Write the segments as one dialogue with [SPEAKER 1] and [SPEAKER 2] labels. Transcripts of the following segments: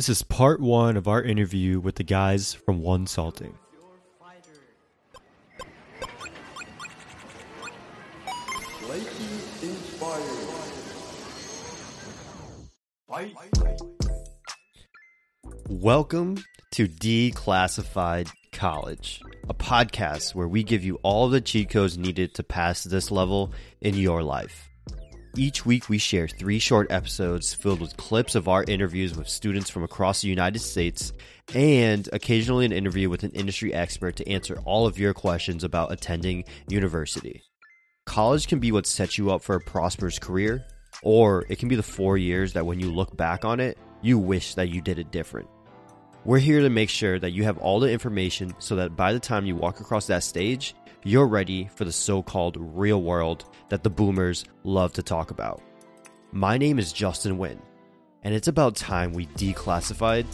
[SPEAKER 1] This is part one of our interview with the guys from Wonsulting. Welcome to Declassified College, a podcast where we give you all the cheat codes needed to pass this level in your life. Each week, we share three short episodes filled with clips of our interviews with students from across the United States and occasionally an interview with an industry expert to answer all of your questions about attending university. College can be what sets you up for a prosperous career, or it can be the four years that when you look back on it, you wish that you did it different. We're here to make sure that you have all the information so that by the time you walk across that stage, you're ready for the so called real world that the boomers love to talk about. My name is Justin Wynn, and it's about time we declassified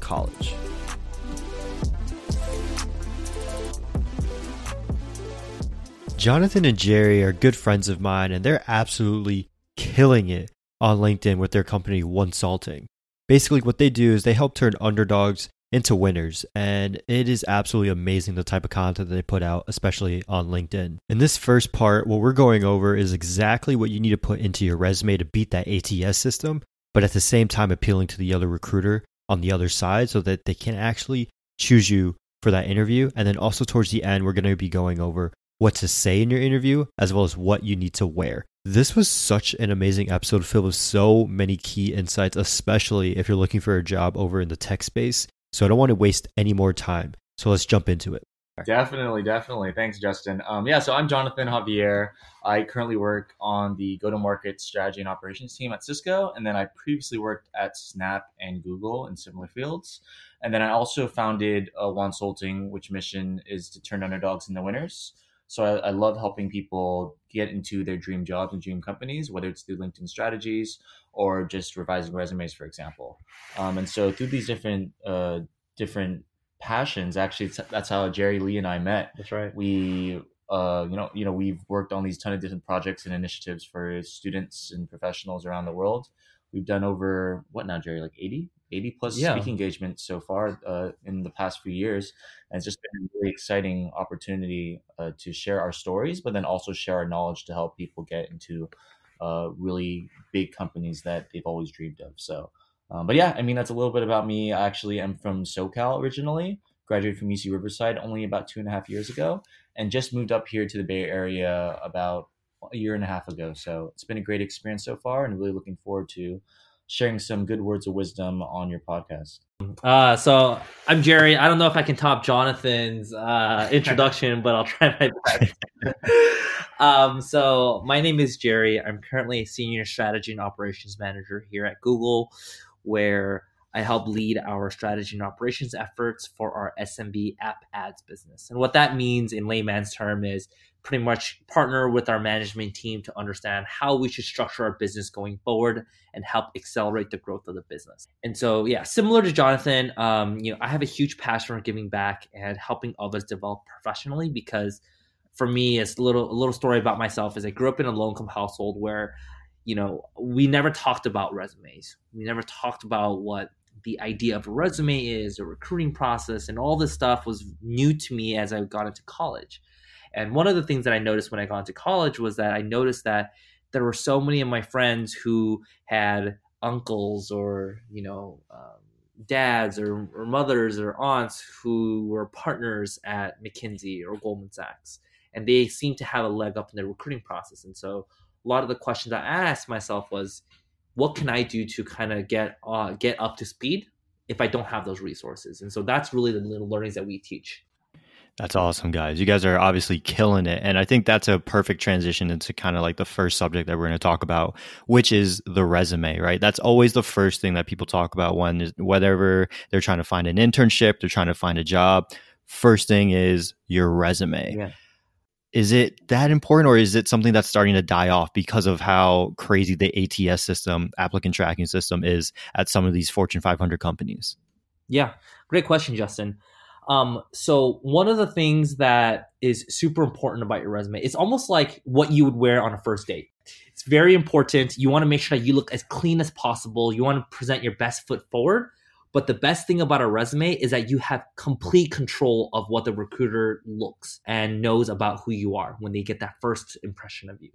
[SPEAKER 1] college. Jonathan and Jerry are good friends of mine, and they're absolutely killing it on LinkedIn with their company Wonsulting. Basically, what they do is they help turn underdogs into winners. And it is absolutely amazing the type of content that they put out, especially on LinkedIn. In this first part, what we're going over is exactly what you need to put into your resume to beat that ATS system, but at the same time appealing to the other recruiter on the other side so that they can actually choose you for that interview. And then also towards the end, we're going to be going over what to say in your interview as well as what you need to wear. This was such an amazing episode filled with so many key insights, especially if you're looking for a job over in the tech space. So I don't want to waste any more time. So let's jump into it.
[SPEAKER 2] Definitely, definitely. Thanks, Justin. Um, yeah, so I'm Jonathan Javier. I currently work on the go to market strategy and operations team at Cisco. And then I previously worked at Snap and Google in similar fields. And then I also founded uh, Wonsulting, which mission is to turn underdogs into winners. So I, I, love helping people get into their dream jobs and dream companies, whether it's through LinkedIn strategies or just revising resumes, for example. Um, and so through these different uh, different passions, actually, that's how Jerry Lee and I met.
[SPEAKER 1] That's right.
[SPEAKER 2] We uh, you know, you know, we've worked on these ton of different projects and initiatives for students and professionals around the world. We've done over what now, Jerry? Like 80, 80 plus yeah. speaking engagements so far uh, in the past few years, and it's just been a really exciting opportunity uh, to share our stories, but then also share our knowledge to help people get into uh, really big companies that they've always dreamed of. So, um, but yeah, I mean, that's a little bit about me. I actually am from SoCal originally, graduated from UC Riverside only about two and a half years ago, and just moved up here to the Bay Area about a year and a half ago. So it's been a great experience so far, and really looking forward to sharing some good words of wisdom on your podcast.
[SPEAKER 3] Uh, so I'm Jerry. I don't know if I can top Jonathan's uh, introduction, but I'll try my best. um, so my name is Jerry. I'm currently a senior strategy and operations manager here at Google, where I help lead our strategy and operations efforts for our SMB app ads business. And what that means in layman's term is pretty much partner with our management team to understand how we should structure our business going forward and help accelerate the growth of the business. And so, yeah, similar to Jonathan, um, you know, I have a huge passion for giving back and helping others develop professionally because for me, it's a little a little story about myself is I grew up in a low income household where, you know, we never talked about resumes. We never talked about what the idea of a resume is, a recruiting process, and all this stuff was new to me as I got into college. And one of the things that I noticed when I got into college was that I noticed that there were so many of my friends who had uncles or, you know, um, dads or, or mothers or aunts who were partners at McKinsey or Goldman Sachs. And they seemed to have a leg up in the recruiting process. And so a lot of the questions I asked myself was, what can I do to kind of get uh, get up to speed if I don't have those resources? And so that's really the little learnings that we teach.
[SPEAKER 1] That's awesome, guys. You guys are obviously killing it. And I think that's a perfect transition into kind of like the first subject that we're going to talk about, which is the resume, right? That's always the first thing that people talk about when, whatever they're trying to find an internship, they're trying to find a job. First thing is your resume. Yeah. Is it that important or is it something that's starting to die off because of how crazy the ATS system, applicant tracking system is at some of these Fortune 500 companies?
[SPEAKER 3] Yeah, great question, Justin. Um, so one of the things that is super important about your resume, it's almost like what you would wear on a first date. It's very important. You want to make sure that you look as clean as possible. You want to present your best foot forward, But the best thing about a resume is that you have complete control of what the recruiter looks and knows about who you are when they get that first impression of you.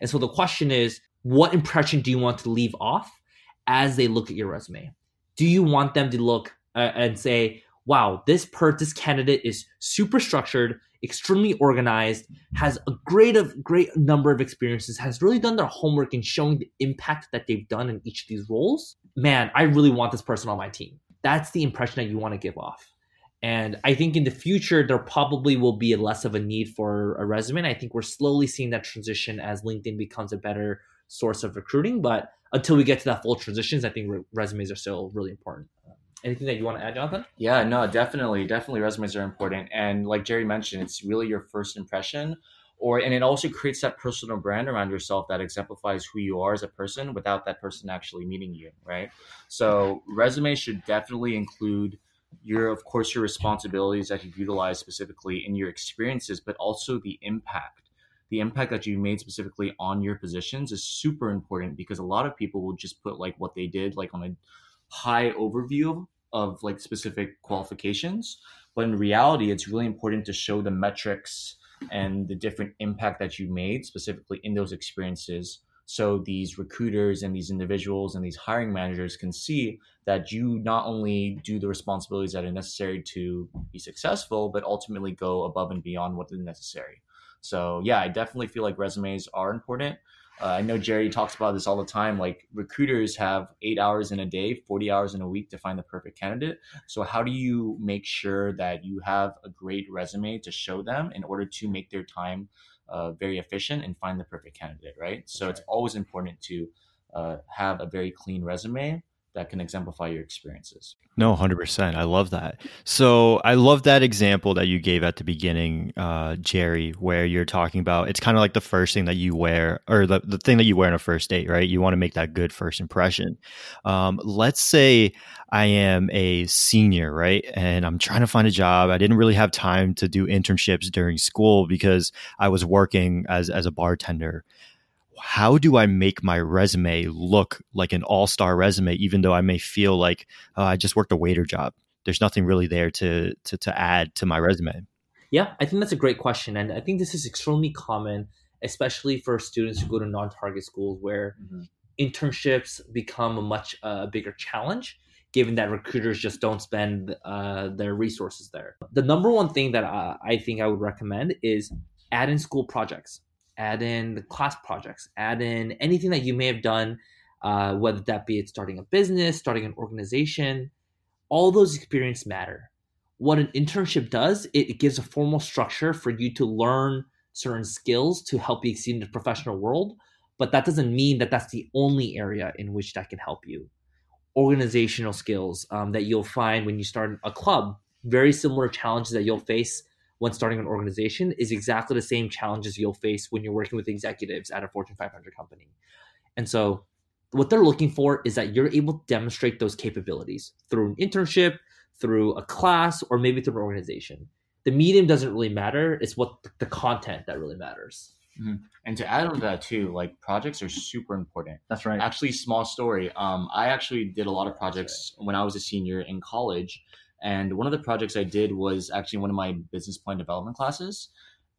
[SPEAKER 3] And so the question is, what impression do you want to leave off as they look at your resume? Do you want them to look uh, and say, wow, this per this candidate is super structured, extremely organized, has a great of great number of experiences, has really done their homework in showing the impact that they've done in each of these roles. Man, I really want this person on my team that's the impression that you want to give off. And I think in the future, there probably will be less of a need for a resume. And I think we're slowly seeing that transition as LinkedIn becomes a better source of recruiting. But until we get to that full transitions, I think re- resumes are still really important. Anything that you want to add, Jonathan?
[SPEAKER 2] Yeah, no, definitely. Definitely resumes are important. And like Jerry mentioned, it's really your first impression or and it also creates that personal brand around yourself that exemplifies who you are as a person without that person actually meeting you right so resume should definitely include your of course your responsibilities that you've utilized specifically in your experiences but also the impact the impact that you made specifically on your positions is super important because a lot of people will just put like what they did like on a high overview of like specific qualifications but in reality it's really important to show the metrics and the different impact that you made specifically in those experiences so these recruiters and these individuals and these hiring managers can see that you not only do the responsibilities that are necessary to be successful but ultimately go above and beyond what is necessary. So yeah i definitely feel like resumes are important uh, I know Jerry talks about this all the time. Like recruiters have eight hours in a day, 40 hours in a week to find the perfect candidate. So, how do you make sure that you have a great resume to show them in order to make their time uh, very efficient and find the perfect candidate, right? So, it's always important to uh, have a very clean resume that can exemplify your experiences.
[SPEAKER 1] No, 100%. I love that. So I love that example that you gave at the beginning, uh, Jerry, where you're talking about it's kind of like the first thing that you wear or the, the thing that you wear on a first date, right? You want to make that good first impression. Um, let's say I am a senior, right? And I'm trying to find a job. I didn't really have time to do internships during school because I was working as, as a bartender how do I make my resume look like an all star resume, even though I may feel like oh, I just worked a waiter job? There's nothing really there to, to, to add to my resume.
[SPEAKER 3] Yeah, I think that's a great question. And I think this is extremely common, especially for students who go to non target schools where mm-hmm. internships become a much uh, bigger challenge given that recruiters just don't spend uh, their resources there. The number one thing that uh, I think I would recommend is add in school projects add in the class projects, add in anything that you may have done, uh, whether that be it starting a business, starting an organization. All those experiences matter. What an internship does, it, gives a formal structure for you to learn certain skills to help you exceed in the professional world. But that doesn't mean that that's the only area in which that can help you. Organizational skills um, that you'll find when you start a club, very similar challenges that you'll face when starting an organization is exactly the same challenges you'll face when you're working with executives at a Fortune 500 company. And so, what they're looking for is that you're able to demonstrate those capabilities through an internship, through a class, or maybe through an organization. The medium doesn't really matter, it's what the content that really matters.
[SPEAKER 2] Mm-hmm. And to add on to that too, like projects are super important.
[SPEAKER 3] That's right.
[SPEAKER 2] Actually, small story. Um, I actually did a lot of projects right. when I was a senior in college, and one of the projects I did was actually one of my business plan development classes.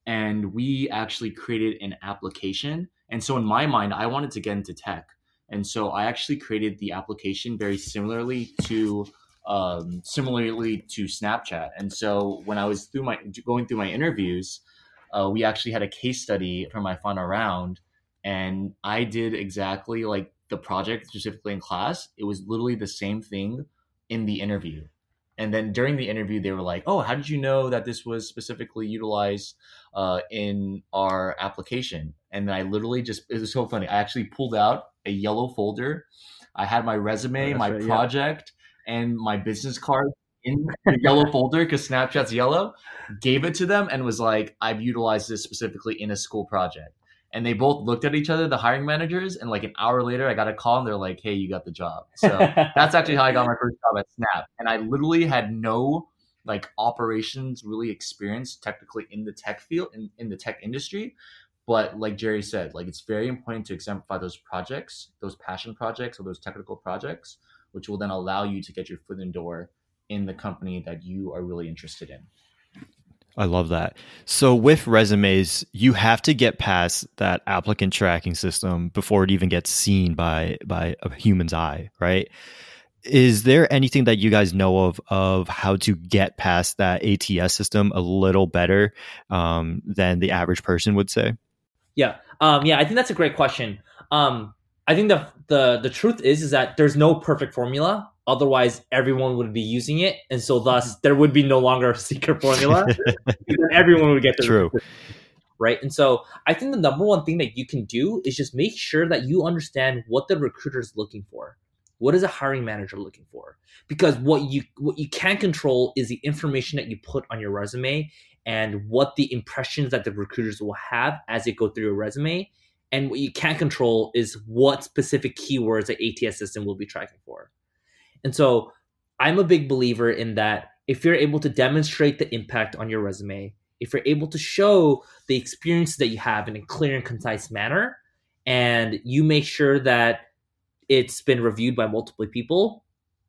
[SPEAKER 2] And we actually created an application. And so in my mind, I wanted to get into tech. And so I actually created the application very similarly to um, similarly to Snapchat. And so when I was through my going through my interviews, uh, we actually had a case study for my final round, and I did exactly like the project specifically in class. It was literally the same thing in the interview. And then during the interview, they were like, "Oh, how did you know that this was specifically utilized uh, in our application?" And I literally just—it was so funny. I actually pulled out a yellow folder. I had my resume, my right, project, yeah. and my business card in the yellow folder because Snapchat's yellow. Gave it to them and was like, "I've utilized this specifically in a school project." And they both looked at each other, the hiring managers, and like an hour later, I got a call and they're like, "Hey, you got the job." So that's actually how I got my first job at Snap, and I literally had no like operations really experience technically in the tech field in, in the tech industry but like jerry said like it's very important to exemplify those projects those passion projects or those technical projects which will then allow you to get your foot in the door in the company that you are really interested in.
[SPEAKER 1] I love that. So with resumes, you have to get past that applicant tracking system before it even gets seen by by a human's eye, right? Is there anything that you guys know of of how to get past that ATS system a little better um, than the average person would say?
[SPEAKER 3] Yeah, um, yeah, I think that's a great question. Um, I think the the the truth is is that there's no perfect formula. Otherwise, everyone would be using it, and so thus mm-hmm. there would be no longer a secret formula. everyone would get the
[SPEAKER 1] true.
[SPEAKER 3] Right. And so I think the number one thing that you can do is just make sure that you understand what the recruiter is looking for. What is a hiring manager looking for? Because what you what you can control is the information that you put on your resume and what the impressions that the recruiters will have as they go through your resume. And what you can't control is what specific keywords the ATS system will be tracking for. And so I'm a big believer in that if you're able to demonstrate the impact on your resume, if you're able to show the experiences that you have in a clear and concise manner, and you make sure that it's been reviewed by multiple people,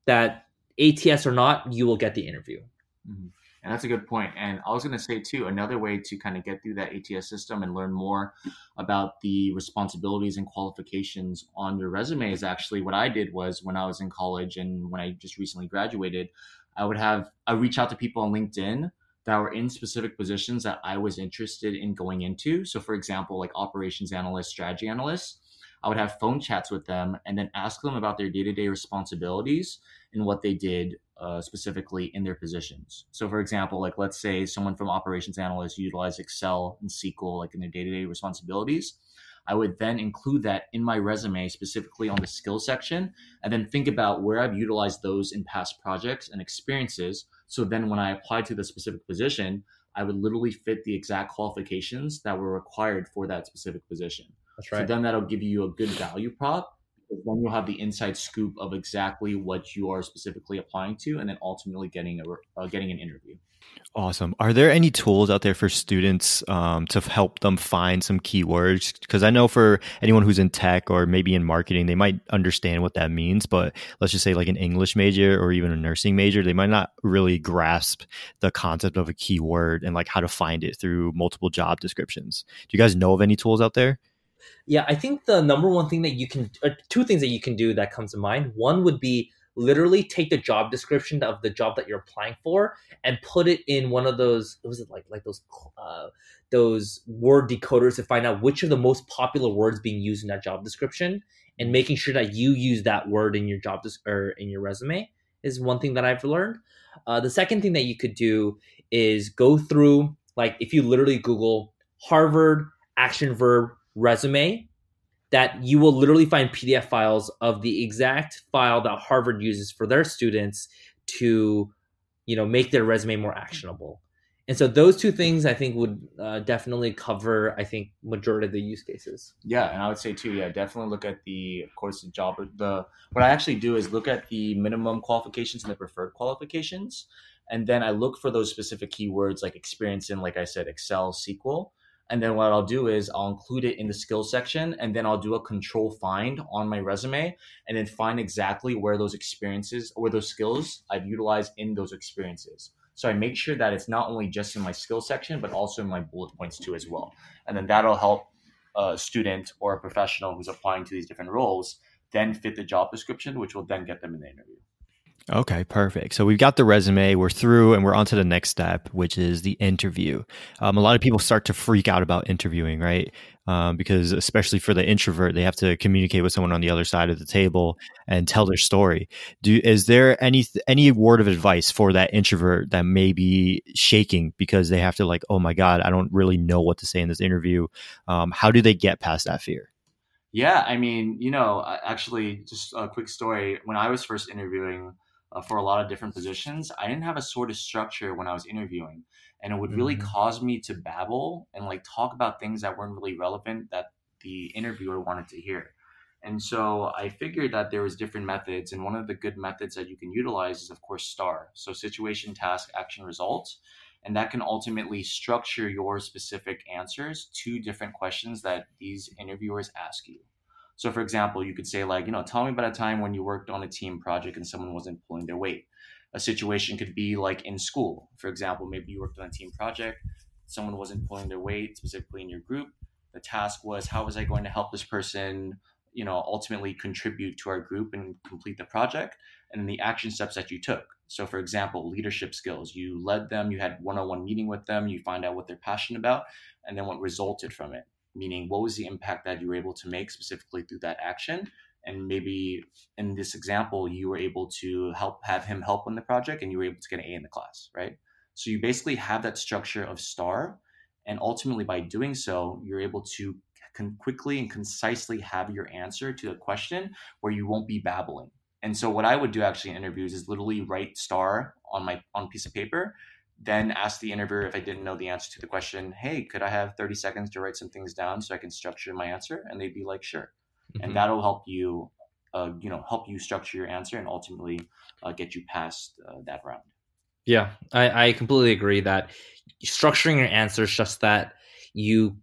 [SPEAKER 3] that ATS or not, you will get the interview.
[SPEAKER 2] Mm-hmm. And that's a good point. And I was going to say, too, another way to kind of get through that ATS system and learn more about the responsibilities and qualifications on your resume is actually what I did was when I was in college and when I just recently graduated, I would have, I reach out to people on LinkedIn that were in specific positions that I was interested in going into. So, for example, like operations analyst, strategy analyst. I would have phone chats with them and then ask them about their day to day responsibilities and what they did uh, specifically in their positions. So, for example, like let's say someone from operations analyst utilized Excel and SQL like in their day to day responsibilities. I would then include that in my resume, specifically on the skill section, and then think about where I've utilized those in past projects and experiences. So then when I apply to the specific position, I would literally fit the exact qualifications that were required for that specific position.
[SPEAKER 3] That's right.
[SPEAKER 2] So then that'll give you a good value prop then you'll have the inside scoop of exactly what you are specifically applying to, and then ultimately getting a uh, getting an interview.
[SPEAKER 1] Awesome. Are there any tools out there for students um, to help them find some keywords? Because I know for anyone who's in tech or maybe in marketing, they might understand what that means. But let's just say, like an English major or even a nursing major, they might not really grasp the concept of a keyword and like how to find it through multiple job descriptions. Do you guys know of any tools out there?
[SPEAKER 3] Yeah, I think the number one thing that you can, uh, two things that you can do that comes to mind. One would be literally take the job description of the job that you're applying for and put it in one of those. Was it like like those uh, those word decoders to find out which of the most popular words being used in that job description and making sure that you use that word in your job des- or in your resume is one thing that I've learned. Uh, the second thing that you could do is go through like if you literally Google Harvard action verb resume that you will literally find PDF files of the exact file that Harvard uses for their students to, you know, make their resume more actionable. And so those two things I think would uh, definitely cover I think majority of the use cases.
[SPEAKER 2] Yeah, and I would say too, yeah, definitely look at the of course the job the what I actually do is look at the minimum qualifications and the preferred qualifications and then I look for those specific keywords like experience in like I said Excel, SQL and then what I'll do is I'll include it in the skills section and then I'll do a control find on my resume and then find exactly where those experiences or those skills I've utilized in those experiences. So I make sure that it's not only just in my skill section, but also in my bullet points too as well. And then that'll help a student or a professional who's applying to these different roles then fit the job description, which will then get them in the interview.
[SPEAKER 1] Okay, perfect. So we've got the resume, we're through, and we're on to the next step, which is the interview. Um, a lot of people start to freak out about interviewing, right? Um, because especially for the introvert, they have to communicate with someone on the other side of the table and tell their story. Do is there any any word of advice for that introvert that may be shaking because they have to like, oh my god, I don't really know what to say in this interview? Um, how do they get past that fear?
[SPEAKER 2] Yeah, I mean, you know, actually, just a quick story. When I was first interviewing uh, for a lot of different positions, I didn't have a sort of structure when I was interviewing. And it would really mm-hmm. cause me to babble and like talk about things that weren't really relevant that the interviewer wanted to hear. And so I figured that there was different methods, and one of the good methods that you can utilize is, of course, STAR. So situation, task, action, results, and that can ultimately structure your specific answers to different questions that these interviewers ask you. So, for example, you could say, like, you know, tell me about a time when you worked on a team project and someone wasn't pulling their weight. A situation could be like in school. For example, maybe you worked on a team project, someone wasn't pulling their weight, specifically in your group. The task was, how was I going to help this person, you know, ultimately contribute to our group and complete the project? And the action steps that you took. So, for example, leadership skills. You led them, you had one on one meeting with them, you find out what they're passionate about, and then what resulted from it meaning what was the impact that you were able to make specifically through that action? And maybe in this example you were able to help have him help on the project and you were able to get an a in the class right? So you basically have that structure of star and ultimately by doing so you're able to can quickly and concisely have your answer to a question where you won't be babbling. And so what i would do actually in interviews is literally write star on my on piece of paper then ask the interviewer if I didn't know the answer to the question, hey, could I have 30 seconds to write some things down so I can structure my answer? And they'd be like, sure. Mm-hmm. And that'll help you, uh, you know, help you structure your answer and ultimately uh, get you past uh, that round.
[SPEAKER 3] Yeah, I, I completely agree that structuring your answers just that you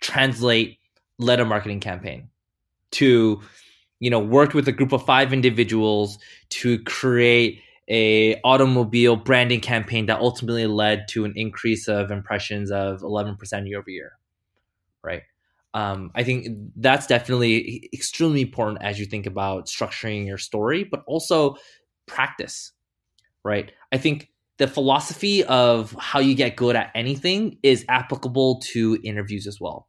[SPEAKER 3] translate led a marketing campaign to, you know, worked with a group of five individuals to create a automobile branding campaign that ultimately led to an increase of impressions of 11% year over year right? Um, i think that's definitely extremely important as you think about structuring your story but also practice right? I think the philosophy of how you get good at anything is applicable to interviews as well.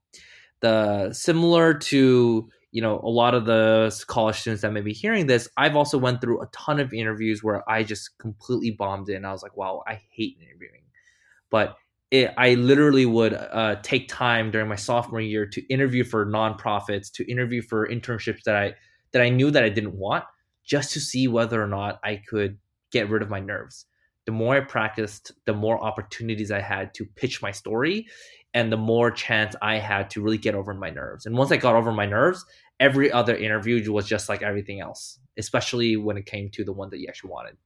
[SPEAKER 3] The similar to you know a lot of the college students that may be hearing this i've also went through a ton of interviews where i just completely bombed it and i was like wow i hate interviewing but it, i literally would uh, take time during my sophomore year to interview for nonprofits to interview for internships that i that i knew that i didn't want just to see whether or not i could get rid of my nerves the more i practiced the more opportunities i had to pitch my story and the more chance I had to really get over my nerves. And once I got over my nerves, every other interview was just like everything else, especially when it came to the one that you actually wanted.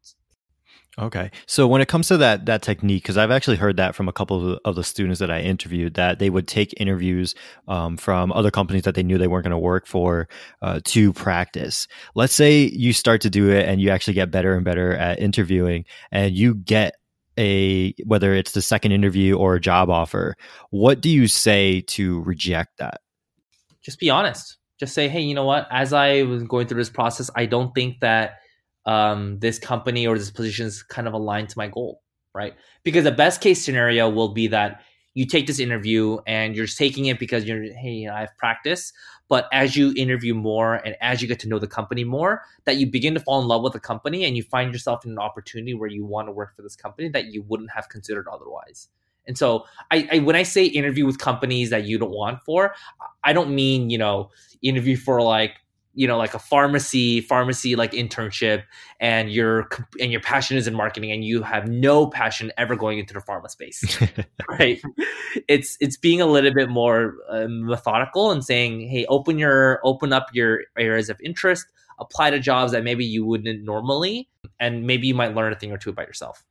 [SPEAKER 1] Okay. So when it comes to that that technique, because I've actually heard that from a couple of the, of the, students that I interviewed, that they would take interviews um, from other companies that they knew they weren't going to work for uh, to practice. Let's say you start to do it and you actually get better and better at interviewing, and you get a whether it's the second interview or a job offer what do you say to reject that
[SPEAKER 3] just be honest just say hey you know what? As i was going through this process i don't think that um, this company or this position is kind of aligned to my goal right? Because the best case scenario will be that you take this interview and you're taking it because you're hey i have practice. But as you interview more and as you get to know the company more that you begin to fall in love with the company and you find yourself in an opportunity where you want to work for this company that you wouldn't have considered otherwise and so I, I when i say interview with companies that you don't want for i don't mean you know interview for like you know like a pharmacy pharmacy like internship and your and your passion is in marketing and you have no passion ever going into the pharma space right? It's it's being a little bit more uh, methodical and saying hey open your open up your areas of interest apply to jobs that maybe you wouldn't normally and maybe you might learn a thing or two about yourself.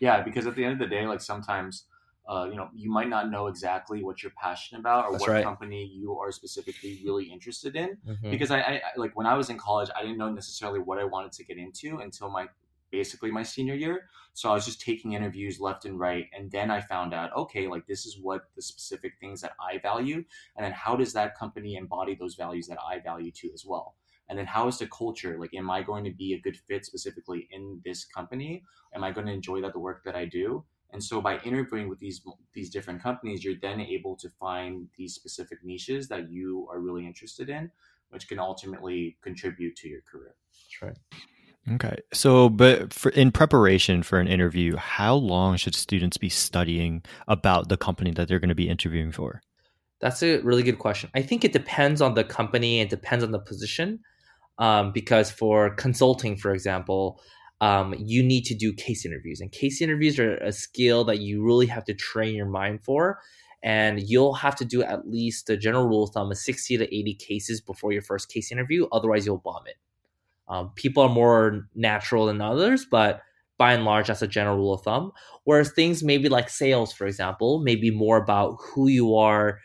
[SPEAKER 2] Yeah because at the end of the day like sometimes uh, you know, you might not know exactly what you're passionate about or That's what right. company you are specifically really interested in. Mm-hmm. Because I, I, like when I was in college, I didn't know necessarily what I wanted to get into until my basically my senior year. So I was just taking interviews left and right, and then I found out, okay, like this is what the specific things that I value, and then how does that company embody those values that I value too as well. And then how is the culture? Like, am I going to be a good fit specifically in this company? Am I going to enjoy that the work that I do? And so by interviewing with these these different companies, you're then able to find these specific niches that you are really interested in, which can ultimately contribute to your career.
[SPEAKER 3] That's right.
[SPEAKER 1] Okay. So, but for, in preparation for an interview, how long should students be studying about the company that they're going to be interviewing for?
[SPEAKER 3] That's a really good question. I think it depends on the company. It depends on the position. Um, because for consulting, for example, um, you need to do case interviews. And case interviews are a skill that you really have to train your mind for. And you'll have to do at least the general rule of thumb is 60 to 80 cases before your first case interview. Otherwise, you'll bomb it. Um, people are more natural than others, but by and large, that's a general rule of thumb. Whereas things maybe like sales, for example, may be more about who you are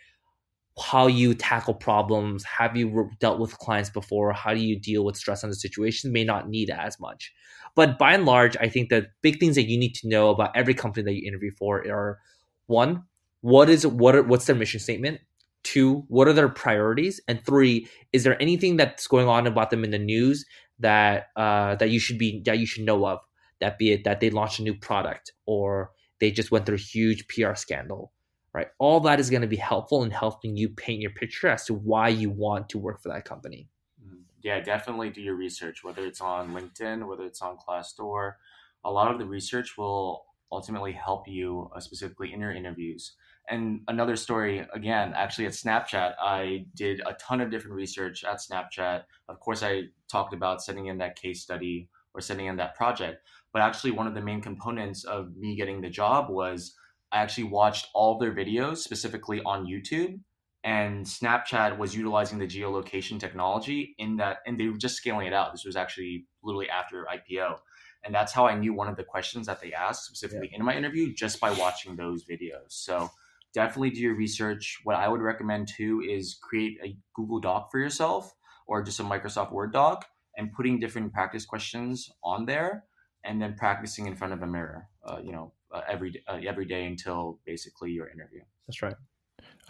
[SPEAKER 3] how you tackle problems. Have you dealt with clients before? How do you deal with stress under situations? May not need as much. But by and large, I think the big things that you need to know about every company that you interview for are one, what is what are, what's their mission statement? Two, what are their priorities? And three, is there anything that's going on about them in the news that uh, that you should be that you should know of? That be it that they launched a new product or they just went through a huge PR scandal, right? All that is going to be helpful in helping you paint your picture as to why you want to work for that company.
[SPEAKER 2] Mm-hmm. Yeah, definitely do your research, whether it's on LinkedIn, whether it's on Glassdoor. A lot of the research will ultimately help you uh, specifically in your interviews. And another story, again, actually at Snapchat, I did a ton of different research at Snapchat. Of course, I talked about sending in that case study or sending in that project. But actually, one of the main components of me getting the job was I actually watched all their videos specifically on YouTube. And Snapchat was utilizing the geolocation technology in that, and they were just scaling it out. This was actually literally after IPO. And that's how I knew one of the questions that they asked specifically yeah. in my interview just by watching those videos. So definitely do your research. What I would recommend too is create a Google Doc for yourself or just a Microsoft Word doc and putting different practice questions on there and then practicing in front of a mirror, uh, you know, uh, every, uh, every day until basically your interview.
[SPEAKER 3] That's right.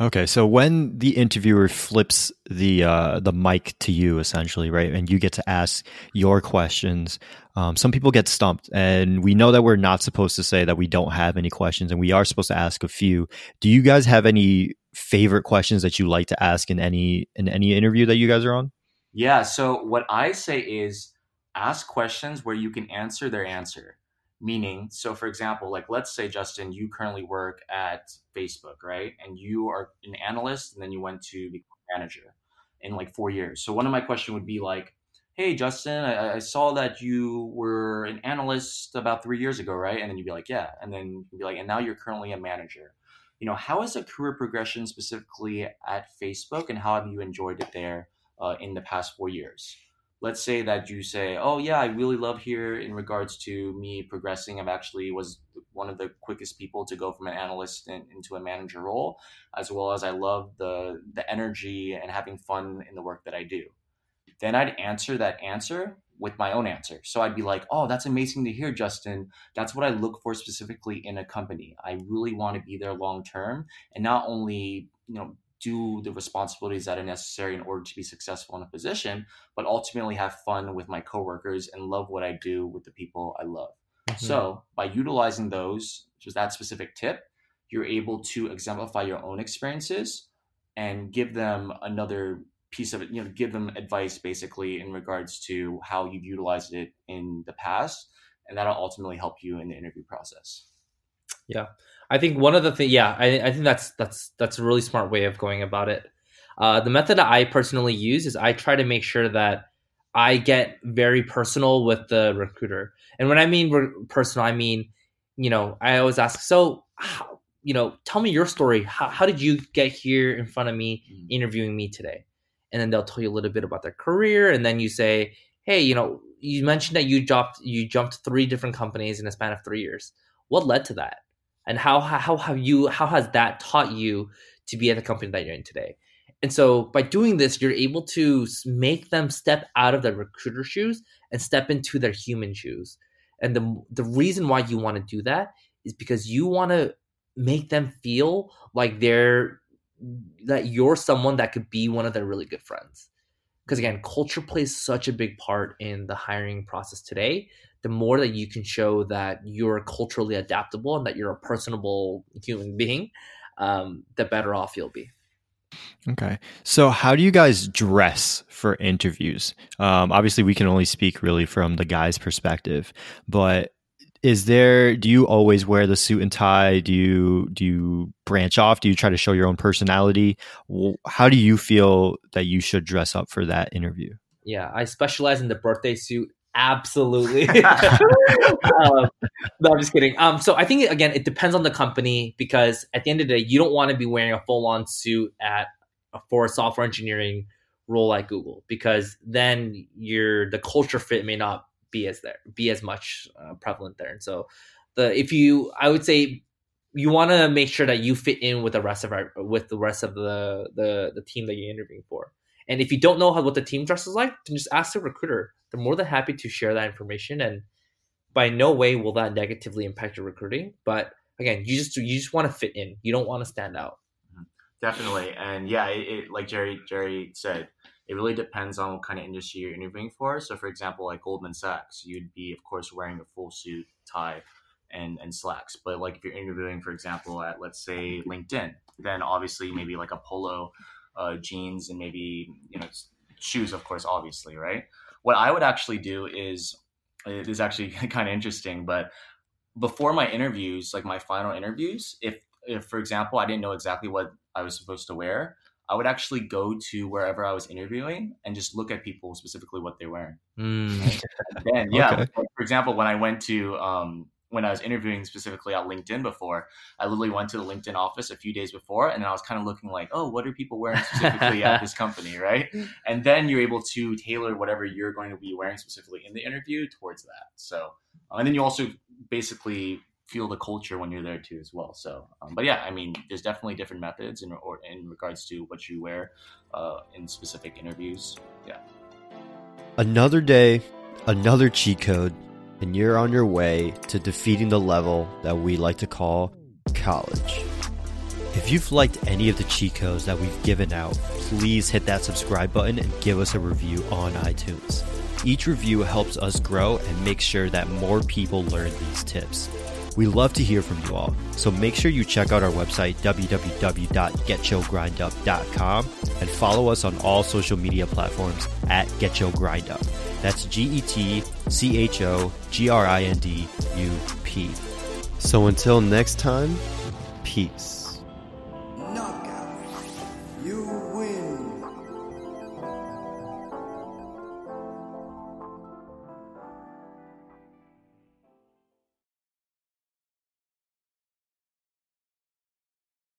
[SPEAKER 1] Okay, so when the interviewer flips the uh, the mic to you, essentially, right, and you get to ask your questions, um, some people get stumped, and we know that we're not supposed to say that we don't have any questions, and we are supposed to ask a few. Do you guys have any favorite questions that you like to ask in any in any interview that you guys are on?
[SPEAKER 2] Yeah. So what I say is ask questions where you can answer their answer. Meaning, so for example, like let's say, Justin, you currently work at Facebook, right? And you are an analyst and then you went to become manager in like four years. So one of my questions would be like, hey, Justin, I, I, saw that you were an analyst about three years ago, right? And then you'd be like, yeah. And then you'd be like, and now you're currently a manager. You know, how is a career progression specifically at Facebook and how have you enjoyed it there uh, in the past four years? Let's say that you say, "Oh yeah, I really love here in regards to me progressing. I've actually was one of the quickest people to go from an analyst in, into a manager role, as well as I love the the energy and having fun in the work that I do." Then I'd answer that answer with my own answer. So I'd be like, "Oh, that's amazing to hear, Justin. That's what I look for specifically in a company. I really want to be there long term and not only, you know, do the responsibilities that are necessary in order to be successful in a position, but ultimately have fun with my coworkers and love what I do with the people I love. Mm-hmm. So by utilizing those, just that specific tip, you're able to exemplify your own experiences and give them another piece of it, you know, give them advice basically in regards to how you've utilized it in the past. And that'll ultimately help you in the interview process.
[SPEAKER 3] Yeah. I think one of the things, yeah, I, I think that's that's that's a really smart way of going about it. Uh, the method that I personally use is I try to make sure that I get very personal with the recruiter, and when I mean re- personal, I mean, you know, I always ask, so, how, you know, tell me your story. How, how did you get here in front of me, mm. interviewing me today? And then they'll tell you a little bit about their career, and then you say, hey, you know, you mentioned that you jumped you jumped three different companies in a span of three years. What led to that? And how how have you how has that taught you to be at the company that you're in today? And so by doing this you're able to make them step out of their recruiter shoes and step into their human shoes. And the the reason why you want to do that is because you want to make them feel like they're that you're someone that could be one of their really good friends. Because again culture plays such a big part in the hiring process today the more that you can show that you're culturally adaptable and that you're a personable human being, um, the better off you'll be.
[SPEAKER 1] Okay. So, how do you guys dress for interviews? Um, obviously, we can only speak really from the guy's perspective, but is there do you always wear the suit and tie do you do you branch off do you try to show your own personality how do you feel that you should dress up for that interview
[SPEAKER 3] yeah i specialize in the birthday suit Absolutely. um, no, I'm just kidding. Um, so I think again, it depends on the company because at the end of the day, you don't want to be wearing a full on suit at for a software engineering role at Google because then your the culture fit may not be as there be as much uh, prevalent there. And so the if you I would say you want to make sure that you fit in with the rest of our with the rest of the the the team that you're interviewing for. And if you don't know how what the team dress is like, then just ask the recruiter. They're more than happy to share that information. And by no way will that negatively impact your recruiting. But again, you just you just want to fit in. You don't want to stand out.
[SPEAKER 2] Mm-hmm. Definitely, and yeah, it, it, like Jerry Jerry said, it really depends on what kind of industry you're interviewing for. So, for example, like Goldman Sachs, you'd be, of course, wearing a full suit, tie, and and slacks. But like if you're interviewing, for example, at let's say LinkedIn, then obviously maybe like a polo, uh, jeans, and maybe you know shoes, of course, obviously, right? What I would actually do is it is actually kind of interesting, but before my interviews, like my final interviews, if if for example I didn't know exactly what I was supposed to wear, I would actually go to wherever I was interviewing and just look at people specifically what they're wearing. Mm. Then, yeah, okay. like, for example, when I went to um, when I was interviewing specifically on LinkedIn before, I literally went to the LinkedIn office a few days before, and I was kind of looking like, oh, what are people wearing specifically at this company, right? And then you're able to tailor whatever you're going to be wearing specifically in the interview towards that. So, uh, and then you also basically feel the culture when you're there too as well. So, um, but yeah, I mean, there's definitely different methods in or in regards to what you wear uh, in specific interviews. Yeah.
[SPEAKER 1] Another day, another cheat code and you're on your way to defeating the level that we like to call college. If you've liked any of the cheat codes that we've given out, please hit that subscribe button and give us a review on iTunes. Each review helps us grow and make sure that more people learn these tips. We love to hear from you all, so make sure you check out our website www.getchogrindup.com and follow us on all social media platforms at GetChoGrindUp. That's G E T C H O G R I N D U P. So until next time, peace.